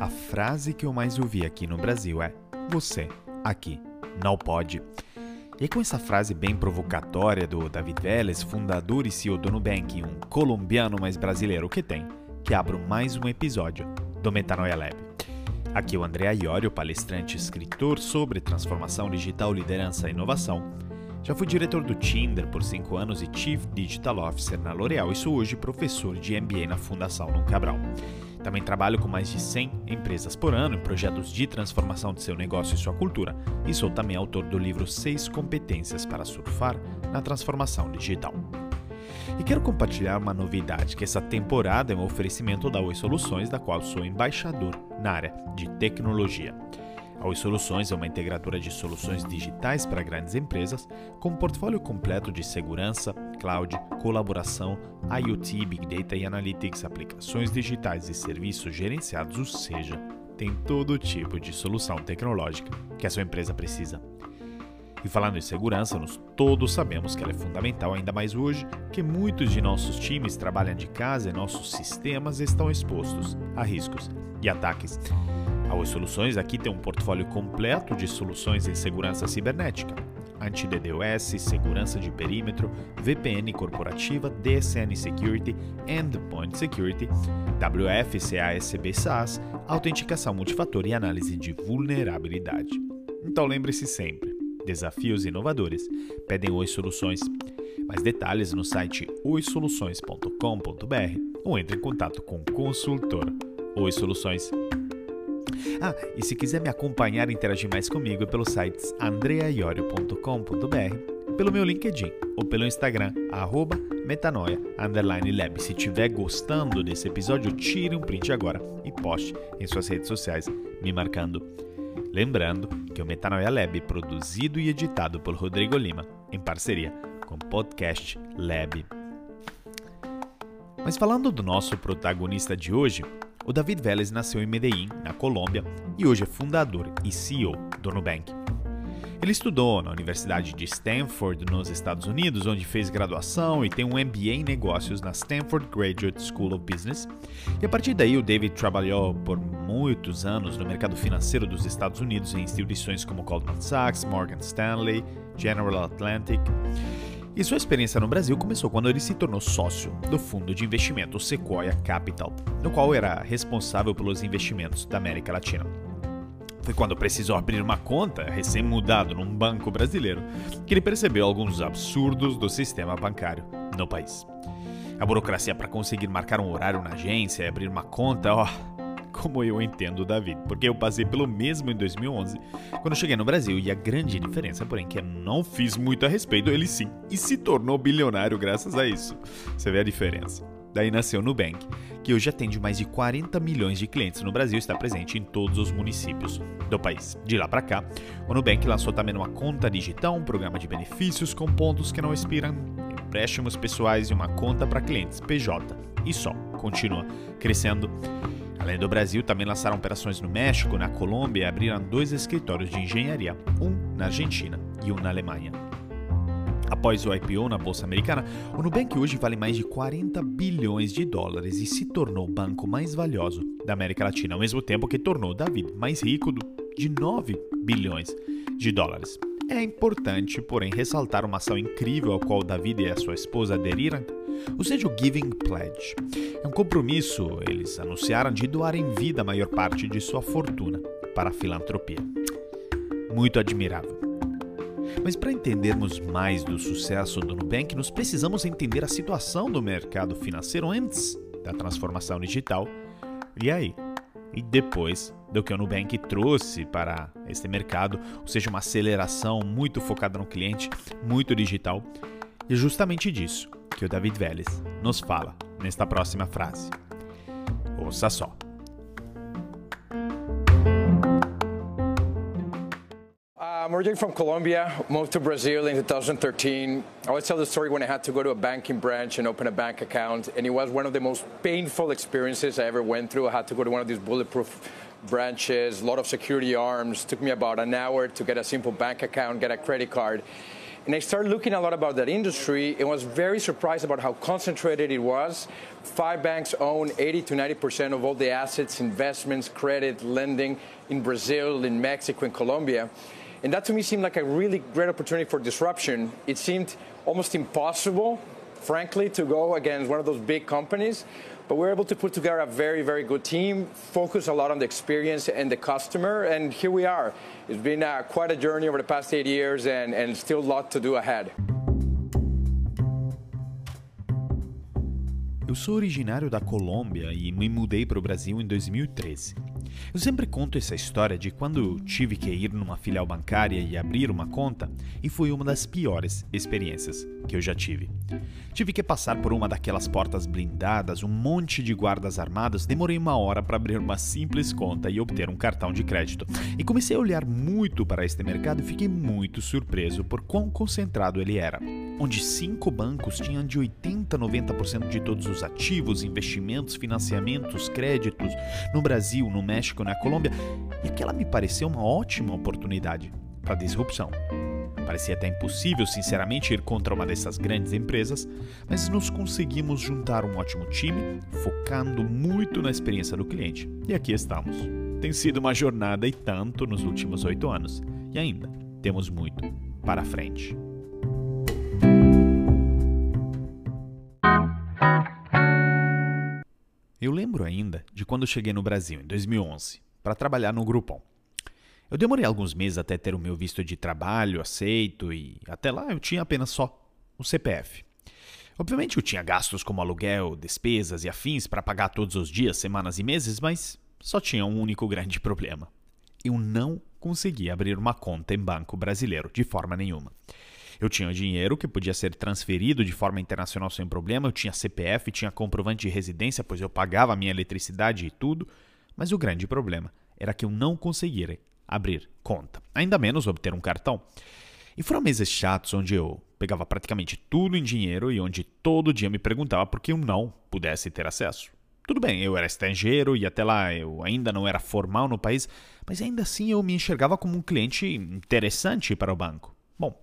A frase que eu mais ouvi aqui no Brasil é: Você, aqui, não pode. E com essa frase bem provocatória do David Vélez, fundador e CEO do Nubank, um colombiano mais brasileiro que tem, que abro mais um episódio do Metanoia Lab. Aqui o André Iorio, palestrante e escritor sobre transformação digital, liderança e inovação. Já fui diretor do Tinder por 5 anos e Chief Digital Officer na L'Oréal e sou hoje professor de MBA na Fundação Num Cabral. Também trabalho com mais de 100 empresas por ano em projetos de transformação de seu negócio e sua cultura, e sou também autor do livro 6 Competências para Surfar na Transformação Digital. E quero compartilhar uma novidade, que essa temporada é um oferecimento da Oi Soluções, da qual sou embaixador na área de tecnologia. A Oi Soluções é uma integradora de soluções digitais para grandes empresas, com um portfólio completo de segurança, cloud, colaboração, IoT, Big Data e Analytics, aplicações digitais e serviços gerenciados, ou seja, tem todo tipo de solução tecnológica que a sua empresa precisa. E falando em segurança, nós todos sabemos que ela é fundamental, ainda mais hoje que muitos de nossos times trabalham de casa e nossos sistemas estão expostos a riscos e ataques. A Oi Soluções aqui tem um portfólio completo de soluções em segurança cibernética, anti-DDoS, segurança de perímetro, VPN corporativa, DSN Security, Endpoint Security, WFCASB SaaS, autenticação multifator e análise de vulnerabilidade. Então lembre-se sempre, desafios inovadores pedem Oi Soluções. Mais detalhes no site oisoluções.com.br ou entre em contato com o consultor Oi Soluções. Ah, e se quiser me acompanhar e interagir mais comigo é pelo site andreaiorio.com.br, pelo meu LinkedIn ou pelo Instagram, arroba. Se estiver gostando desse episódio, tire um print agora e poste em suas redes sociais, me marcando. Lembrando que o Metanoia Lab é produzido e editado por Rodrigo Lima, em parceria com o Podcast Lab. Mas falando do nosso protagonista de hoje, o David Vélez nasceu em Medellín, na Colômbia, e hoje é fundador e CEO do Nubank. Ele estudou na Universidade de Stanford, nos Estados Unidos, onde fez graduação e tem um MBA em negócios na Stanford Graduate School of Business. E a partir daí, o David trabalhou por muitos anos no mercado financeiro dos Estados Unidos em instituições como Goldman Sachs, Morgan Stanley, General Atlantic. E sua experiência no Brasil começou quando ele se tornou sócio do fundo de investimento Sequoia Capital, no qual era responsável pelos investimentos da América Latina. Foi quando precisou abrir uma conta, recém-mudado num banco brasileiro, que ele percebeu alguns absurdos do sistema bancário no país. A burocracia para conseguir marcar um horário na agência e abrir uma conta, ó, como eu entendo o David, porque eu passei pelo mesmo em 2011, quando cheguei no Brasil, e a grande diferença, porém, que eu não fiz muito a respeito, ele sim, e se tornou bilionário graças a isso. Você vê a diferença. Daí nasceu o Nubank, que hoje atende mais de 40 milhões de clientes no Brasil e está presente em todos os municípios do país. De lá para cá, o Nubank lançou também uma conta digital, um programa de benefícios com pontos que não expiram, empréstimos pessoais e uma conta para clientes PJ. E só, continua crescendo Além do Brasil, também lançaram operações no México, na Colômbia e abriram dois escritórios de engenharia, um na Argentina e um na Alemanha. Após o IPO na Bolsa Americana, o Nubank hoje vale mais de 40 bilhões de dólares e se tornou o banco mais valioso da América Latina, ao mesmo tempo que tornou David mais rico de 9 bilhões de dólares. É importante, porém, ressaltar uma ação incrível ao qual David e a sua esposa aderiram ou seja, o Giving Pledge. É um compromisso, eles anunciaram, de doar em vida a maior parte de sua fortuna para a filantropia. Muito admirável. Mas para entendermos mais do sucesso do Nubank, nós precisamos entender a situação do mercado financeiro antes da transformação digital. E aí? E depois do que o Nubank trouxe para este mercado, ou seja, uma aceleração muito focada no cliente, muito digital. E é justamente disso que o David Vélez nos fala nesta próxima frase. Ouça só. Uh, I'm originally from Colombia, moved to Brazil in 2013. I always tell the story when I had to go to a banking branch and open a bank account, and it was one of the most painful experiences I ever went through. I had to go to one of these bulletproof branches, a lot of security arms. It took me about an hour to get a simple bank account, get a credit card. And I started looking a lot about that industry and was very surprised about how concentrated it was. Five banks own 80 to 90% of all the assets, investments, credit, lending in Brazil, in Mexico, in Colombia. And that to me seemed like a really great opportunity for disruption. It seemed almost impossible, frankly, to go against one of those big companies. But we're able to put together a very, very good team, focus a lot on the experience and the customer, and here we are. It's been uh, quite a journey over the past eight years and, and still a lot to do ahead. Eu sou originário da Colômbia e me mudei para o Brasil em 2013. Eu sempre conto essa história de quando tive que ir numa filial bancária e abrir uma conta, e foi uma das piores experiências que eu já tive. Tive que passar por uma daquelas portas blindadas, um monte de guardas armados, demorei uma hora para abrir uma simples conta e obter um cartão de crédito. E comecei a olhar muito para este mercado e fiquei muito surpreso por quão concentrado ele era. Onde cinco bancos tinham de 80 a 90% de todos os ativos, investimentos, financiamentos, créditos, no Brasil, no México, na Colômbia, e aquela me pareceu uma ótima oportunidade para disrupção. Parecia até impossível, sinceramente, ir contra uma dessas grandes empresas, mas nos conseguimos juntar um ótimo time, focando muito na experiência do cliente. E aqui estamos. Tem sido uma jornada e tanto nos últimos oito anos, e ainda temos muito para frente. Eu lembro ainda de quando cheguei no Brasil, em 2011, para trabalhar no Groupon. Eu demorei alguns meses até ter o meu visto de trabalho aceito e até lá eu tinha apenas só o CPF. Obviamente eu tinha gastos como aluguel, despesas e afins para pagar todos os dias, semanas e meses, mas só tinha um único grande problema. Eu não conseguia abrir uma conta em banco brasileiro de forma nenhuma. Eu tinha dinheiro que podia ser transferido de forma internacional sem problema, eu tinha CPF, tinha comprovante de residência, pois eu pagava a minha eletricidade e tudo, mas o grande problema era que eu não conseguia abrir conta, ainda menos obter um cartão. E foram meses chatos onde eu pegava praticamente tudo em dinheiro e onde todo dia me perguntava por que eu não pudesse ter acesso. Tudo bem, eu era estrangeiro e até lá eu ainda não era formal no país, mas ainda assim eu me enxergava como um cliente interessante para o banco. Bom,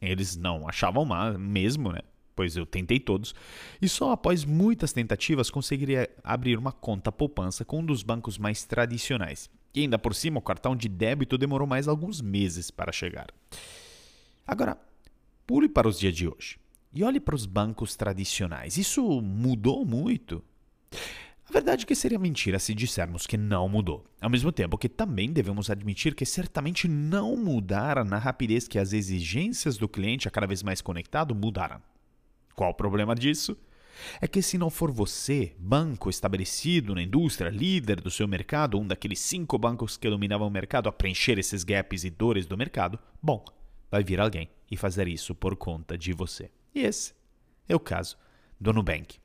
eles não achavam mal mesmo, né? Pois eu tentei todos, e só após muitas tentativas conseguiria abrir uma conta poupança com um dos bancos mais tradicionais. E ainda por cima, o cartão de débito demorou mais alguns meses para chegar. Agora, pule para os dias de hoje e olhe para os bancos tradicionais. Isso mudou muito? A verdade é que seria mentira se dissermos que não mudou. Ao mesmo tempo que também devemos admitir que certamente não mudaram na rapidez que as exigências do cliente a cada vez mais conectado mudaram. Qual o problema disso? É que se não for você, banco estabelecido na indústria, líder do seu mercado, um daqueles cinco bancos que dominavam o mercado a preencher esses gaps e dores do mercado, bom, vai vir alguém e fazer isso por conta de você. E esse é o caso do Nubank.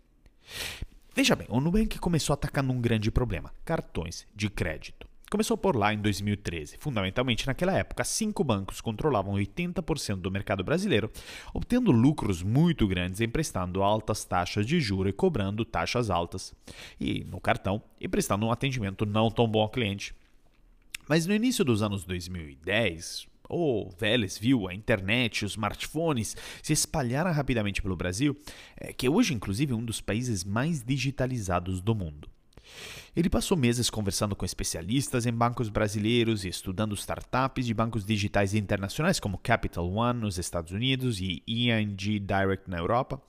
Veja bem, o Nubank começou atacando um grande problema: cartões de crédito. Começou por lá em 2013. Fundamentalmente, naquela época, cinco bancos controlavam 80% do mercado brasileiro, obtendo lucros muito grandes, emprestando altas taxas de juros e cobrando taxas altas e no cartão e prestando um atendimento não tão bom ao cliente. Mas no início dos anos 2010, o Vélez viu a internet, os smartphones se espalharam rapidamente pelo Brasil, é, que hoje, inclusive, é um dos países mais digitalizados do mundo. Ele passou meses conversando com especialistas em bancos brasileiros e estudando startups de bancos digitais internacionais como Capital One nos Estados Unidos e ING Direct na Europa.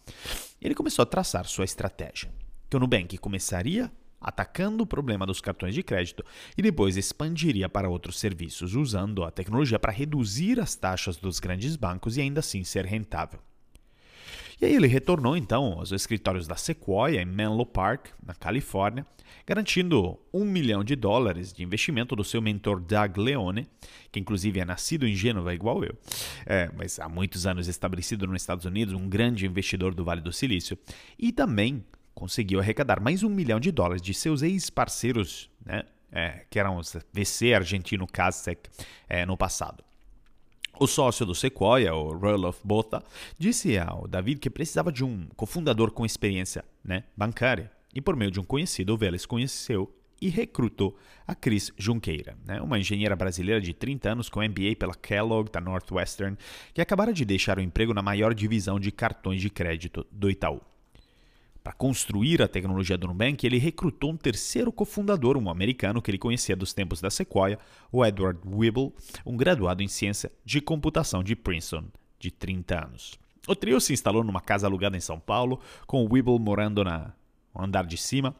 Ele começou a traçar sua estratégia, que o Nubank começaria atacando o problema dos cartões de crédito e depois expandiria para outros serviços, usando a tecnologia para reduzir as taxas dos grandes bancos e ainda assim ser rentável. E aí ele retornou então aos escritórios da Sequoia em Menlo Park, na Califórnia, garantindo um milhão de dólares de investimento do seu mentor Doug Leone, que inclusive é nascido em Gênova igual eu, é, mas há muitos anos estabelecido nos Estados Unidos, um grande investidor do Vale do Silício, e também conseguiu arrecadar mais um milhão de dólares de seus ex-parceiros, né, é, que eram os VC argentino Casec, é, no passado. O sócio do Sequoia, o Roloff Botha, disse ao David que precisava de um cofundador com experiência né, bancária. E por meio de um conhecido, o Vélez conheceu e recrutou a Cris Junqueira, né, uma engenheira brasileira de 30 anos com MBA pela Kellogg da Northwestern, que acabara de deixar o emprego na maior divisão de cartões de crédito do Itaú. Para construir a tecnologia do Nubank, ele recrutou um terceiro cofundador, um americano que ele conhecia dos tempos da Sequoia, o Edward Wibble, um graduado em ciência de computação de Princeton, de 30 anos. O trio se instalou numa casa alugada em São Paulo, com o Wibble morando na, no andar de cima.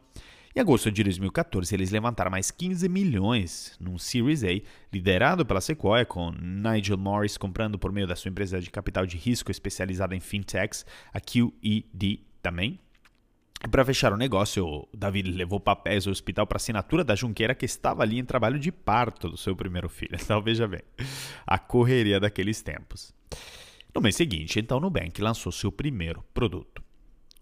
Em agosto de 2014, eles levantaram mais 15 milhões num Series A, liderado pela Sequoia, com Nigel Morris comprando por meio da sua empresa de capital de risco especializada em fintechs, a QED também. Para fechar o negócio, o David levou papéis ao hospital para assinatura da Junqueira, que estava ali em trabalho de parto do seu primeiro filho. Então veja bem, a correria daqueles tempos. No mês seguinte, então, o Nubank lançou seu primeiro produto.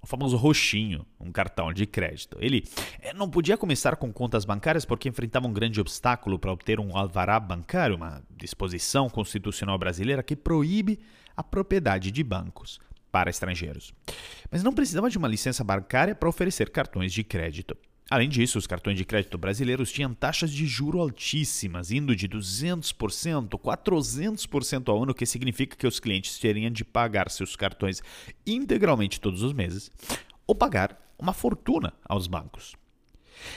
O famoso roxinho, um cartão de crédito. Ele eh, não podia começar com contas bancárias porque enfrentava um grande obstáculo para obter um alvará bancário, uma disposição constitucional brasileira que proíbe a propriedade de bancos para estrangeiros. Mas não precisava de uma licença bancária para oferecer cartões de crédito. Além disso, os cartões de crédito brasileiros tinham taxas de juro altíssimas, indo de 200%, 400% ao ano, o que significa que os clientes teriam de pagar seus cartões integralmente todos os meses ou pagar uma fortuna aos bancos.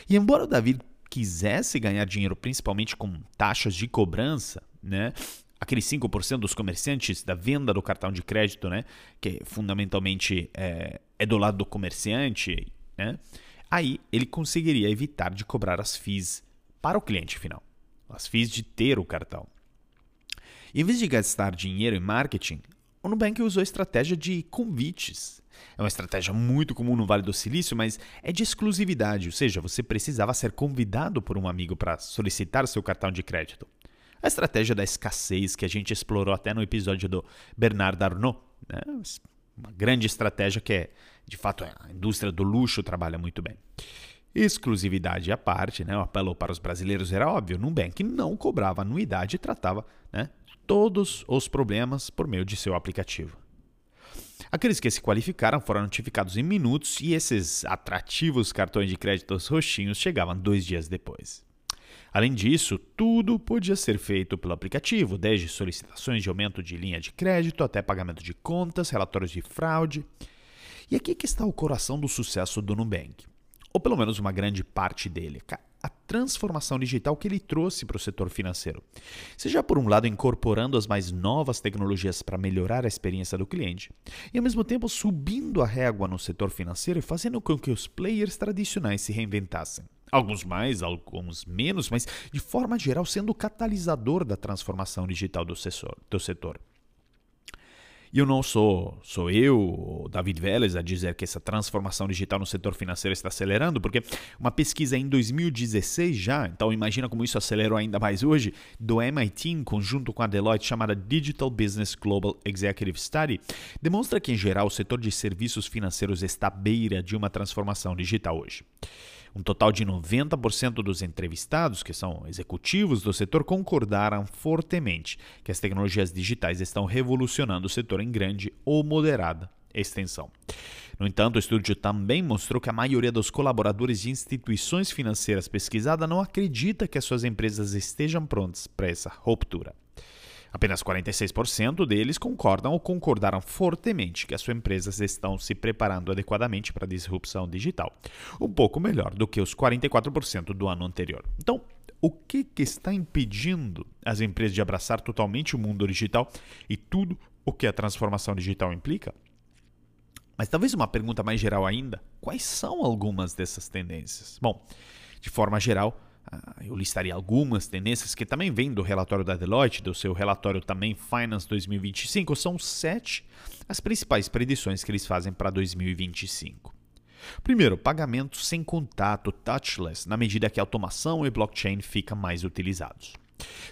E embora o David quisesse ganhar dinheiro principalmente com taxas de cobrança, né, aqueles 5% dos comerciantes da venda do cartão de crédito, né, que fundamentalmente é, é do lado do comerciante, né, aí ele conseguiria evitar de cobrar as FIIs para o cliente final, as FIIs de ter o cartão. Em vez de gastar dinheiro em marketing, o Nubank usou a estratégia de convites. É uma estratégia muito comum no Vale do Silício, mas é de exclusividade, ou seja, você precisava ser convidado por um amigo para solicitar seu cartão de crédito. A estratégia da escassez que a gente explorou até no episódio do Bernard Arnault. Né? Uma grande estratégia que é, de fato, a indústria do luxo trabalha muito bem. Exclusividade à parte, né? o apelo para os brasileiros era óbvio: Nubank não cobrava anuidade e tratava né, todos os problemas por meio de seu aplicativo. Aqueles que se qualificaram foram notificados em minutos e esses atrativos cartões de crédito roxinhos chegavam dois dias depois. Além disso, tudo podia ser feito pelo aplicativo, desde solicitações de aumento de linha de crédito até pagamento de contas, relatórios de fraude. E aqui que está o coração do sucesso do Nubank, ou pelo menos uma grande parte dele, a transformação digital que ele trouxe para o setor financeiro. Seja por um lado incorporando as mais novas tecnologias para melhorar a experiência do cliente, e ao mesmo tempo subindo a régua no setor financeiro e fazendo com que os players tradicionais se reinventassem. Alguns mais, alguns menos, mas de forma geral sendo o catalisador da transformação digital do setor. Do setor. E eu não sou, sou eu, David Vélez, a dizer que essa transformação digital no setor financeiro está acelerando, porque uma pesquisa em 2016 já, então imagina como isso acelerou ainda mais hoje, do MIT em conjunto com a Deloitte, chamada Digital Business Global Executive Study, demonstra que, em geral, o setor de serviços financeiros está à beira de uma transformação digital hoje. Um total de 90% dos entrevistados, que são executivos do setor, concordaram fortemente que as tecnologias digitais estão revolucionando o setor em grande ou moderada extensão. No entanto, o estudo também mostrou que a maioria dos colaboradores de instituições financeiras pesquisadas não acredita que as suas empresas estejam prontas para essa ruptura. Apenas 46% deles concordam ou concordaram fortemente que as suas empresas estão se preparando adequadamente para a disrupção digital, um pouco melhor do que os 44% do ano anterior. Então, o que, que está impedindo as empresas de abraçar totalmente o mundo digital e tudo o que a transformação digital implica? Mas talvez uma pergunta mais geral ainda: quais são algumas dessas tendências? Bom, de forma geral, eu listaria algumas tendências que também vêm do relatório da Deloitte, do seu relatório também Finance 2025. São sete as principais predições que eles fazem para 2025. Primeiro, pagamento sem contato, touchless, na medida que automação e blockchain ficam mais utilizados.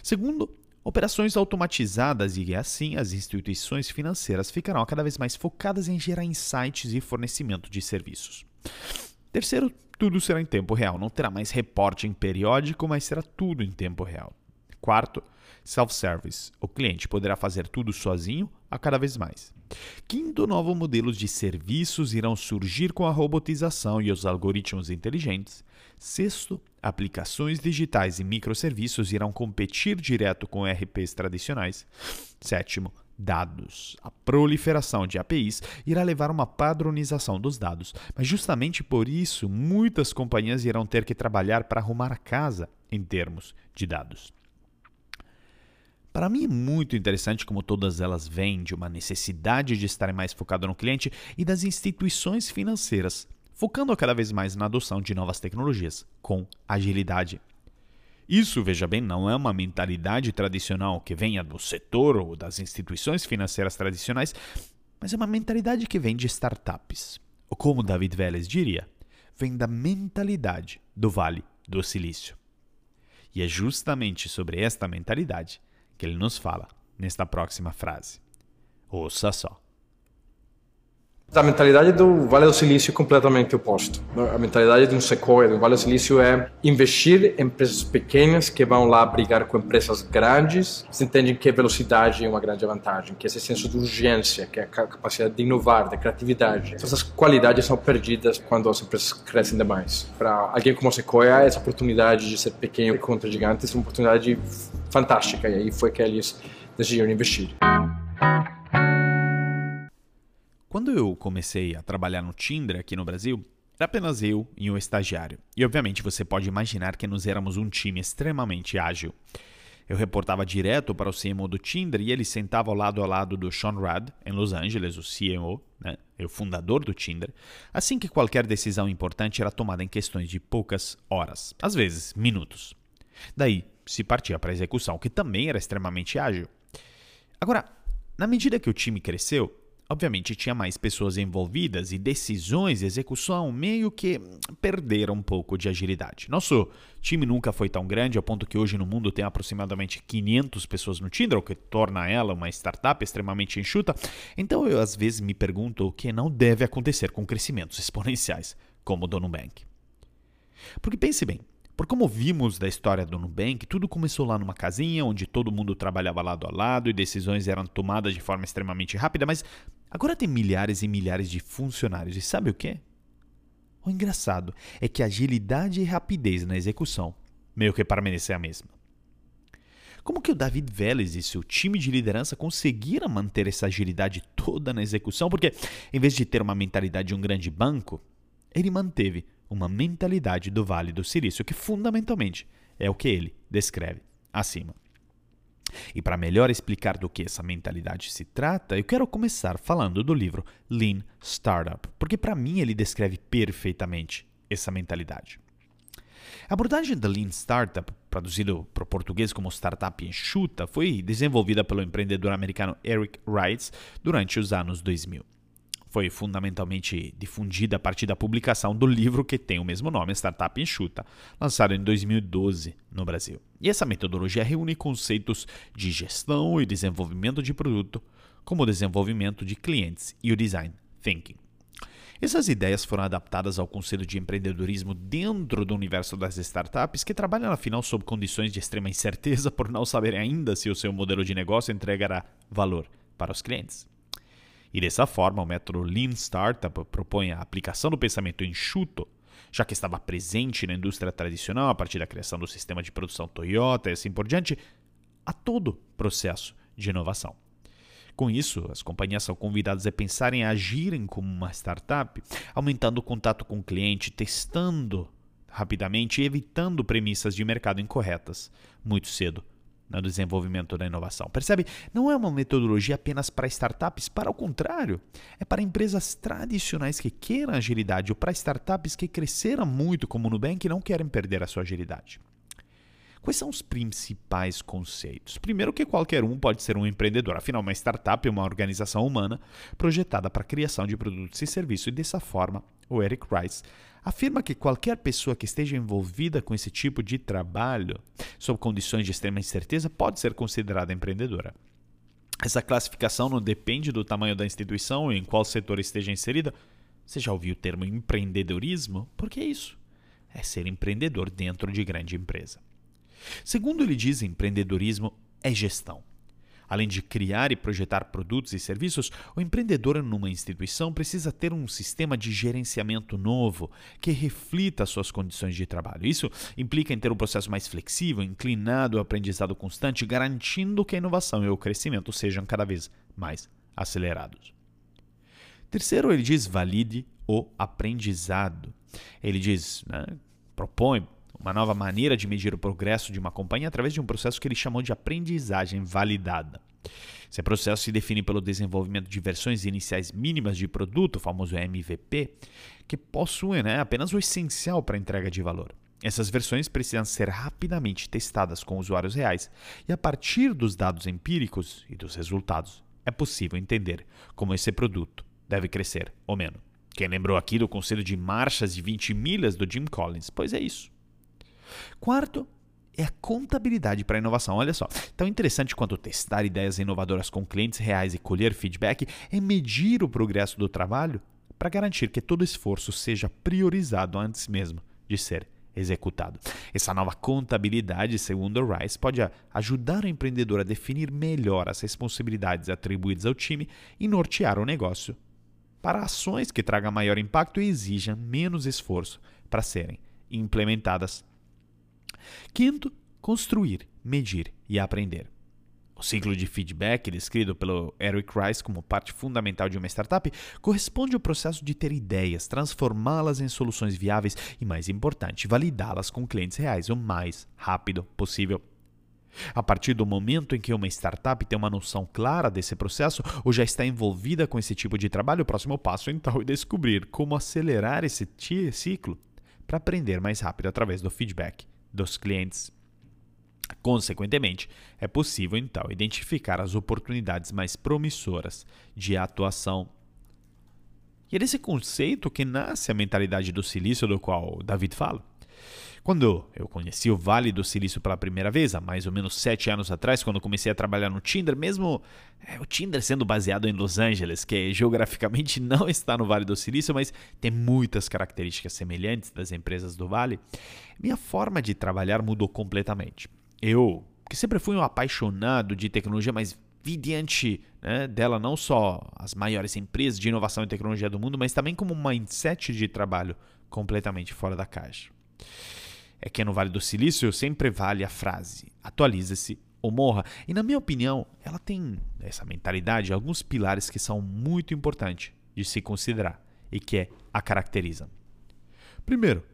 Segundo, operações automatizadas e assim as instituições financeiras ficarão cada vez mais focadas em gerar insights e fornecimento de serviços. Terceiro, tudo será em tempo real. Não terá mais reporte em periódico, mas será tudo em tempo real. Quarto, self-service. O cliente poderá fazer tudo sozinho a cada vez mais. Quinto, novos modelos de serviços irão surgir com a robotização e os algoritmos inteligentes. Sexto, aplicações digitais e microserviços irão competir direto com ERPs tradicionais. Sétimo, dados. A proliferação de APIs irá levar a uma padronização dos dados, mas justamente por isso muitas companhias irão ter que trabalhar para arrumar a casa em termos de dados. Para mim é muito interessante como todas elas vêm de uma necessidade de estarem mais focado no cliente e das instituições financeiras, focando cada vez mais na adoção de novas tecnologias com agilidade. Isso, veja bem, não é uma mentalidade tradicional que venha do setor ou das instituições financeiras tradicionais, mas é uma mentalidade que vem de startups. Ou como David Vélez diria, vem da mentalidade do Vale do Silício. E é justamente sobre esta mentalidade que ele nos fala nesta próxima frase. Ouça só. A mentalidade do Vale do Silício é completamente oposto. A mentalidade de um Sequoia, do Vale do Silício, é investir em empresas pequenas que vão lá brigar com empresas grandes. Você entende que velocidade é uma grande vantagem, que esse senso de urgência, que é a capacidade de inovar, de criatividade. Essas qualidades são perdidas quando as empresas crescem demais. Para alguém como a Sequoia, essa oportunidade de ser pequeno contra gigantes é uma oportunidade fantástica. E aí foi que eles decidiram investir. Quando eu comecei a trabalhar no Tinder aqui no Brasil, era apenas eu e um estagiário. E obviamente você pode imaginar que nós éramos um time extremamente ágil. Eu reportava direto para o CMO do Tinder e ele sentava ao lado a lado do Sean Rudd, em Los Angeles, o CMO, né, o fundador do Tinder, assim que qualquer decisão importante era tomada em questões de poucas horas, às vezes minutos. Daí se partia para a execução, que também era extremamente ágil. Agora, na medida que o time cresceu, Obviamente tinha mais pessoas envolvidas e decisões e execução meio que perderam um pouco de agilidade. Nosso time nunca foi tão grande, ao ponto que hoje no mundo tem aproximadamente 500 pessoas no Tinder, o que torna ela uma startup extremamente enxuta. Então eu às vezes me pergunto o que não deve acontecer com crescimentos exponenciais, como o do Nubank. Porque pense bem, por como vimos da história do Nubank, tudo começou lá numa casinha onde todo mundo trabalhava lado a lado e decisões eram tomadas de forma extremamente rápida, mas agora tem milhares e milhares de funcionários. E sabe o que? O engraçado é que agilidade e rapidez na execução meio que permanecem a mesma. Como que o David Vélez e seu time de liderança conseguiram manter essa agilidade toda na execução? Porque, em vez de ter uma mentalidade de um grande banco, ele manteve uma mentalidade do Vale do Silício, que fundamentalmente é o que ele descreve acima. E para melhor explicar do que essa mentalidade se trata, eu quero começar falando do livro Lean Startup, porque para mim ele descreve perfeitamente essa mentalidade. A abordagem da Lean Startup, traduzido para o português como startup enxuta, foi desenvolvida pelo empreendedor americano Eric Rice durante os anos 2000 foi fundamentalmente difundida a partir da publicação do livro que tem o mesmo nome, Startup Enxuta, lançado em 2012 no Brasil. E essa metodologia reúne conceitos de gestão e desenvolvimento de produto, como o desenvolvimento de clientes e o design thinking. Essas ideias foram adaptadas ao conceito de empreendedorismo dentro do universo das startups, que trabalham afinal sob condições de extrema incerteza por não saberem ainda se o seu modelo de negócio entregará valor para os clientes. E dessa forma, o método Lean Startup propõe a aplicação do pensamento enxuto, já que estava presente na indústria tradicional a partir da criação do sistema de produção Toyota e assim por diante, a todo processo de inovação. Com isso, as companhias são convidadas a pensarem em agirem como uma startup, aumentando o contato com o cliente, testando rapidamente e evitando premissas de mercado incorretas muito cedo no desenvolvimento da inovação. Percebe? Não é uma metodologia apenas para startups, para o contrário, é para empresas tradicionais que queiram agilidade ou para startups que cresceram muito como o Nubank e não querem perder a sua agilidade. Quais são os principais conceitos? Primeiro, que qualquer um pode ser um empreendedor, afinal, uma startup é uma organização humana projetada para a criação de produtos e serviços, e dessa forma, o Eric Rice afirma que qualquer pessoa que esteja envolvida com esse tipo de trabalho, sob condições de extrema incerteza, pode ser considerada empreendedora. Essa classificação não depende do tamanho da instituição ou em qual setor esteja inserida. Você já ouviu o termo empreendedorismo? Porque é isso. É ser empreendedor dentro de grande empresa. Segundo ele diz, empreendedorismo é gestão. Além de criar e projetar produtos e serviços, o empreendedor numa instituição precisa ter um sistema de gerenciamento novo que reflita suas condições de trabalho. Isso implica em ter um processo mais flexível, inclinado ao aprendizado constante, garantindo que a inovação e o crescimento sejam cada vez mais acelerados. Terceiro, ele diz valide o aprendizado. Ele diz, né, propõe uma nova maneira de medir o progresso de uma companhia através de um processo que ele chamou de aprendizagem validada. Esse processo se define pelo desenvolvimento de versões iniciais mínimas de produto, o famoso MVP, que possuem né, apenas o essencial para a entrega de valor. Essas versões precisam ser rapidamente testadas com usuários reais, e a partir dos dados empíricos e dos resultados, é possível entender como esse produto deve crescer ou menos. Quem lembrou aqui do conselho de marchas de 20 milhas do Jim Collins? Pois é isso. Quarto é a contabilidade para a inovação. Olha só, tão interessante quanto testar ideias inovadoras com clientes reais e colher feedback é medir o progresso do trabalho para garantir que todo esforço seja priorizado antes mesmo de ser executado. Essa nova contabilidade, segundo Rice, pode ajudar o empreendedor a definir melhor as responsabilidades atribuídas ao time e nortear o negócio para ações que tragam maior impacto e exijam menos esforço para serem implementadas Quinto, construir, medir e aprender. O ciclo de feedback, descrito pelo Eric Rice como parte fundamental de uma startup, corresponde ao processo de ter ideias, transformá-las em soluções viáveis e, mais importante, validá-las com clientes reais o mais rápido possível. A partir do momento em que uma startup tem uma noção clara desse processo ou já está envolvida com esse tipo de trabalho, o próximo passo então é descobrir como acelerar esse ciclo para aprender mais rápido através do feedback dos clientes. Consequentemente, é possível então identificar as oportunidades mais promissoras de atuação. E é desse conceito que nasce a mentalidade do silício do qual David fala. Quando eu conheci o Vale do Silício pela primeira vez, há mais ou menos sete anos atrás, quando comecei a trabalhar no Tinder, mesmo é, o Tinder sendo baseado em Los Angeles, que geograficamente não está no Vale do Silício, mas tem muitas características semelhantes das empresas do Vale, minha forma de trabalhar mudou completamente. Eu, que sempre fui um apaixonado de tecnologia, mas vi diante né, dela não só as maiores empresas de inovação e tecnologia do mundo, mas também como um mindset de trabalho completamente fora da caixa é que no Vale do Silício sempre vale a frase: atualize-se ou morra. E na minha opinião, ela tem essa mentalidade, alguns pilares que são muito importantes de se considerar e que é, a caracterizam. Primeiro,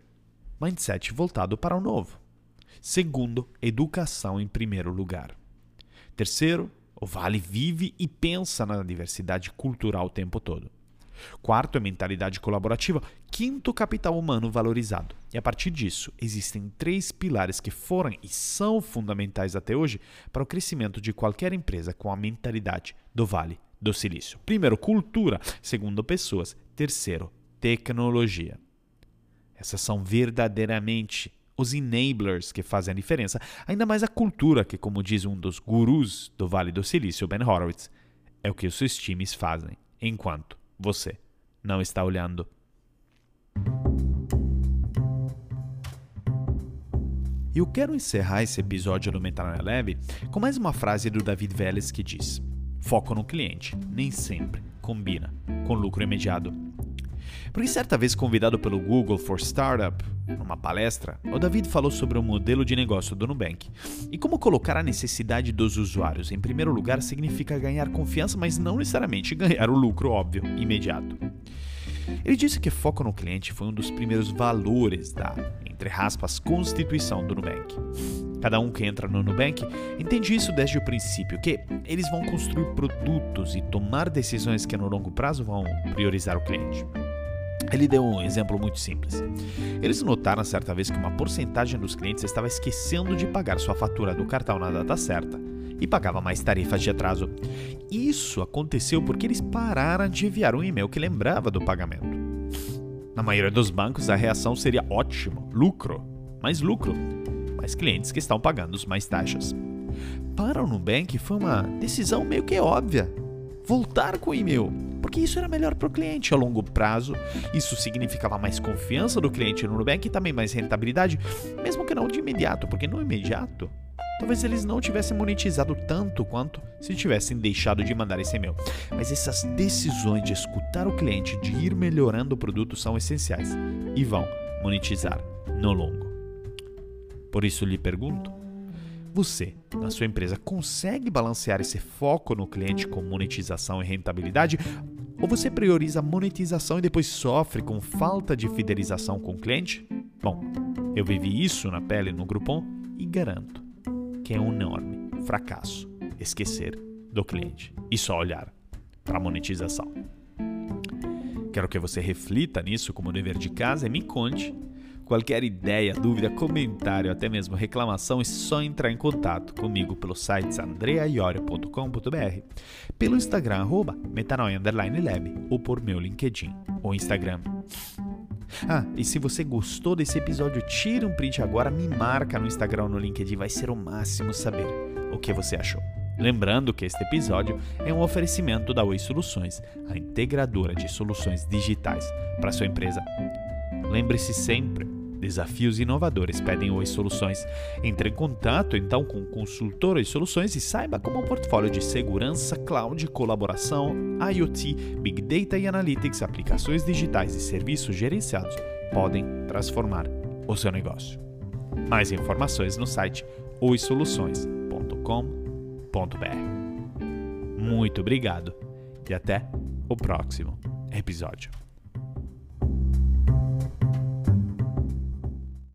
mindset voltado para o novo. Segundo, educação em primeiro lugar. Terceiro, o Vale vive e pensa na diversidade cultural o tempo todo. Quarto é mentalidade colaborativa. Quinto, capital humano valorizado. E a partir disso, existem três pilares que foram e são fundamentais até hoje para o crescimento de qualquer empresa com a mentalidade do Vale do Silício. Primeiro, cultura. Segundo, pessoas. Terceiro, tecnologia. Essas são verdadeiramente os enablers que fazem a diferença, ainda mais a cultura, que, como diz um dos gurus do Vale do Silício, Ben Horowitz, é o que os seus times fazem, enquanto você não está olhando. Eu quero encerrar esse episódio do Mental Leve com mais uma frase do David Vélez que diz: Foco no cliente nem sempre combina com lucro imediato. Porque certa vez convidado pelo Google for Startup, numa palestra, o David falou sobre o modelo de negócio do Nubank e como colocar a necessidade dos usuários em primeiro lugar significa ganhar confiança, mas não necessariamente ganhar o lucro óbvio imediato. Ele disse que foco no cliente foi um dos primeiros valores da, entre aspas, constituição do Nubank. Cada um que entra no Nubank entende isso desde o princípio, que eles vão construir produtos e tomar decisões que no longo prazo vão priorizar o cliente. Ele deu um exemplo muito simples. Eles notaram certa vez que uma porcentagem dos clientes estava esquecendo de pagar sua fatura do cartão na data certa e pagava mais tarifas de atraso. Isso aconteceu porque eles pararam de enviar um e-mail que lembrava do pagamento. Na maioria dos bancos, a reação seria ótimo, lucro, mais lucro, mais clientes que estão pagando mais taxas. Para o Nubank foi uma decisão meio que óbvia voltar com o e-mail, porque isso era melhor para o cliente a longo prazo. Isso significava mais confiança do cliente no Nubank e também mais rentabilidade, mesmo que não de imediato, porque no imediato talvez eles não tivessem monetizado tanto quanto se tivessem deixado de mandar esse e-mail. Mas essas decisões de escutar o cliente, de ir melhorando o produto são essenciais e vão monetizar no longo. Por isso lhe pergunto: você, na sua empresa, consegue balancear esse foco no cliente com monetização e rentabilidade? Ou você prioriza monetização e depois sofre com falta de fidelização com o cliente? Bom, eu vivi isso na pele no Groupon e garanto que é um enorme fracasso esquecer do cliente e só olhar para a monetização. Quero que você reflita nisso como dever de casa e me conte Qualquer ideia, dúvida, comentário, até mesmo reclamação, é só entrar em contato comigo pelo site andreaiorio.com.br, pelo Instagram, arroba metanoia_lab, ou por meu LinkedIn ou Instagram. Ah, e se você gostou desse episódio, tira um print agora, me marca no Instagram ou no LinkedIn, vai ser o máximo saber o que você achou. Lembrando que este episódio é um oferecimento da Oi Soluções, a integradora de soluções digitais para sua empresa. Lembre-se sempre Desafios inovadores pedem Oi Soluções. Entre em contato então com o consultor Oi Soluções e saiba como o portfólio de segurança, cloud, colaboração, IoT, Big Data e Analytics, aplicações digitais e serviços gerenciados podem transformar o seu negócio. Mais informações no site oisoluções.com.br. Muito obrigado e até o próximo episódio.